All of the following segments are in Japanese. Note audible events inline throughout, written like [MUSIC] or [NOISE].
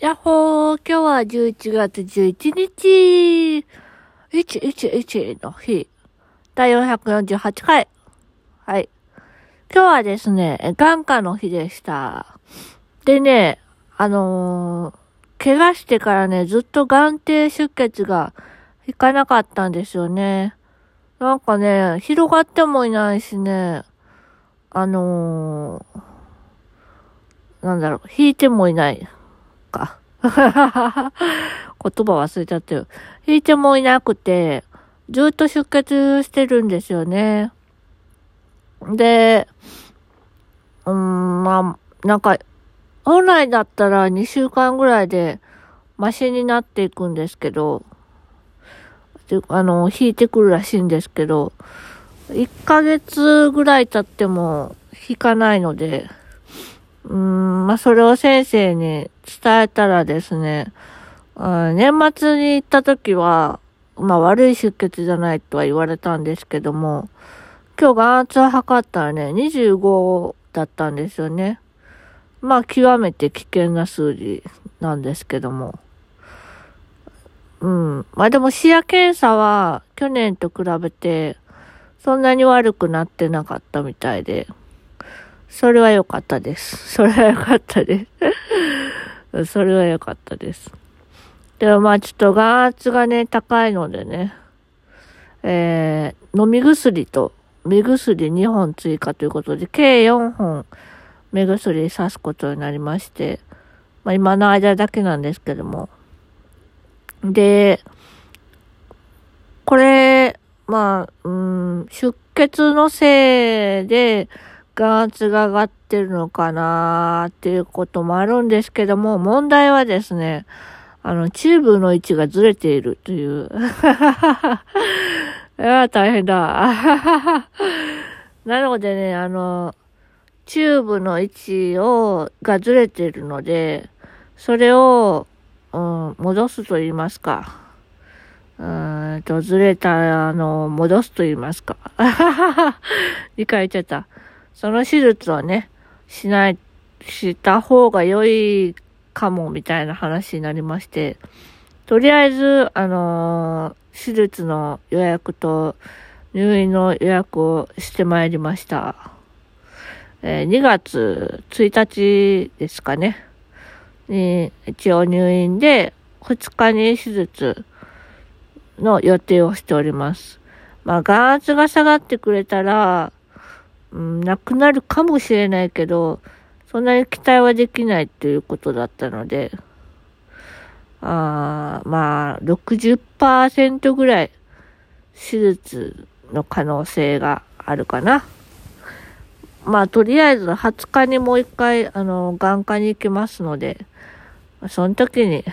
やっほー、今日は11月11日、111の日、第448回。はい。今日はですね、眼科の日でした。でね、あのー、怪我してからね、ずっと眼底出血が引かなかったんですよね。なんかね、広がってもいないしね、あのー、なんだろう、引いてもいない。か。[LAUGHS] 言葉忘れちゃったよ。引いてもいなくて、ずっと出血してるんですよね。で、うん、まあ、なんか、本来だったら2週間ぐらいでマシになっていくんですけど、あの、引いてくるらしいんですけど、1ヶ月ぐらい経っても引かないので、うーん、まあ、それを先生に伝えたらですね、うん年末に行った時は、まあ、悪い出血じゃないとは言われたんですけども、今日眼圧を測ったらね、25だったんですよね。まあ、極めて危険な数字なんですけども。うん。まあでも視野検査は去年と比べてそんなに悪くなってなかったみたいで。それは良かったです。それは良かったです。それは良かったです。でもまあちょっと眼圧がね、高いのでね、えー、飲み薬と目薬2本追加ということで、計4本目薬刺すことになりまして、まあ今の間だけなんですけども。で、これ、まあ、うん、出血のせいで、圧が上がってるのかなーっていうこともあるんですけども、問題はですね、あの、チューブの位置がずれているという。[LAUGHS] いや、大変だ。[LAUGHS] なのでね、あの、チューブの位置を、がずれているので、それを、うん、戻すと言いますか。うんと、ずれた、あの、戻すと言いますか。2回言っちゃった。その手術をね、しない、した方が良いかも、みたいな話になりまして、とりあえず、あのー、手術の予約と入院の予約をしてまいりました。えー、2月1日ですかね。に、一応入院で、2日に手術の予定をしております。まあ、眼圧が下がってくれたら、うん、なくなるかもしれないけど、そんなに期待はできないっていうことだったので、あまあ、60%ぐらい手術の可能性があるかな。まあ、とりあえず20日にもう一回、あの、眼科に行きますので、その時に、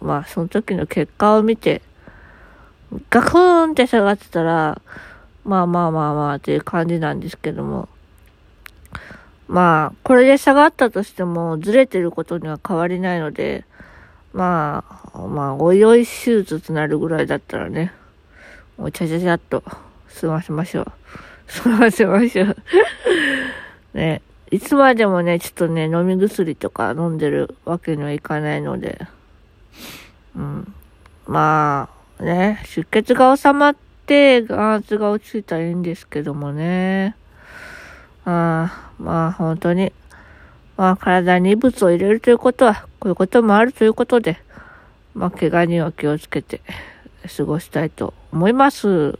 まあ、その時の結果を見て、ガクーンって下がってたら、まあまあまあまあという感じなんですけども。まあ、これで下がったとしても、ずれてることには変わりないので、まあ、まあ、おいおい手術となるぐらいだったらね、もうちゃちゃちゃっと済ませましょう。済ませましょう。[LAUGHS] [LAUGHS] ね、いつまでもね、ちょっとね、飲み薬とか飲んでるわけにはいかないので、うん。まあ、ね、出血が収まっ、て眼圧が落ち着いたらいいんですけどもね。あまあ本当に、まあ体に異物を入れるということは、こういうこともあるということで、まあ怪我には気をつけて過ごしたいと思います。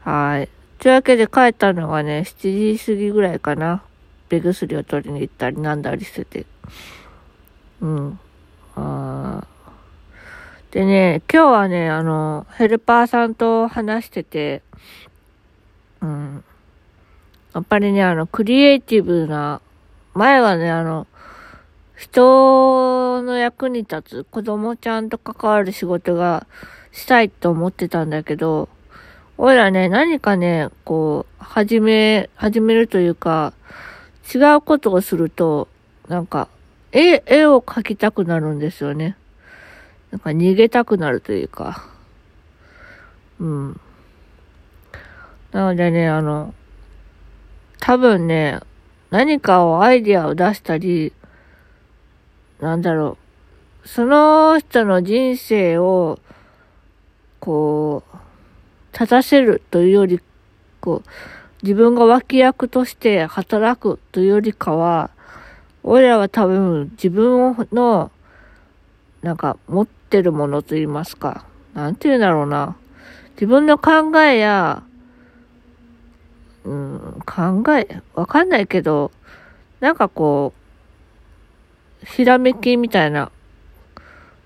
はい。というわけで帰ったのがね、7時過ぎぐらいかな。目薬を取りに行ったりなんだりしてて。うん。でね、今日はね、あの、ヘルパーさんと話してて、うん。やっぱりね、あの、クリエイティブな、前はね、あの、人の役に立つ子供ちゃんと関わる仕事がしたいと思ってたんだけど、おいらね、何かね、こう、始め、始めるというか、違うことをすると、なんか、絵、絵を描きたくなるんですよね。なんか逃げたくなるというか、うん。なのでね、あの、多分ね、何かをアイディアを出したり、なんだろうその人の人生を、こう、立たせるというより、こう、自分が脇役として働くというよりかは、俺らは多分自分の、なんか持ってるものと言いますか、なんて言うんだろうな。自分の考えや、うん、考え、わかんないけど、なんかこう、ひらめきみたいな、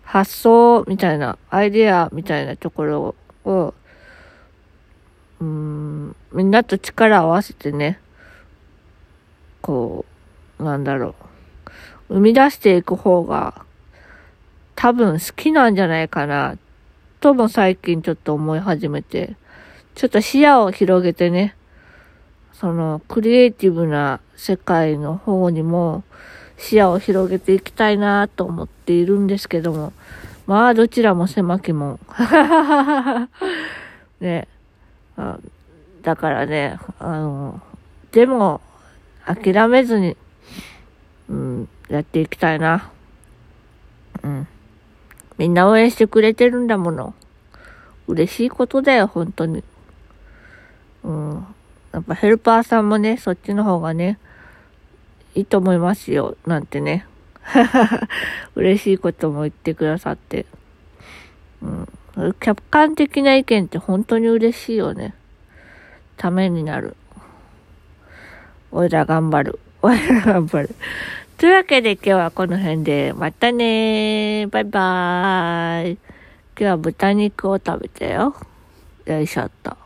発想みたいな、アイデアみたいなところを、うん、みんなと力を合わせてね、こう、なんだろう、生み出していく方が、多分好きなんじゃないかな、とも最近ちょっと思い始めて、ちょっと視野を広げてね、そのクリエイティブな世界の方にも視野を広げていきたいなと思っているんですけども、まあどちらも狭きもん。[LAUGHS] ね。だからね、あの、でも諦めずに、うん、やっていきたいな。うん。みんな応援してくれてるんだもの。嬉しいことだよ、本当に。うん。やっぱヘルパーさんもね、そっちの方がね、いいと思いますよ、なんてね。[LAUGHS] 嬉しいことも言ってくださって。うん。客観的な意見って本当に嬉しいよね。ためになる。おいら頑張る。おいら頑張る。というわけで今日はこの辺で、またねバイバーイ。今日は豚肉を食べたよ。よいしょっと。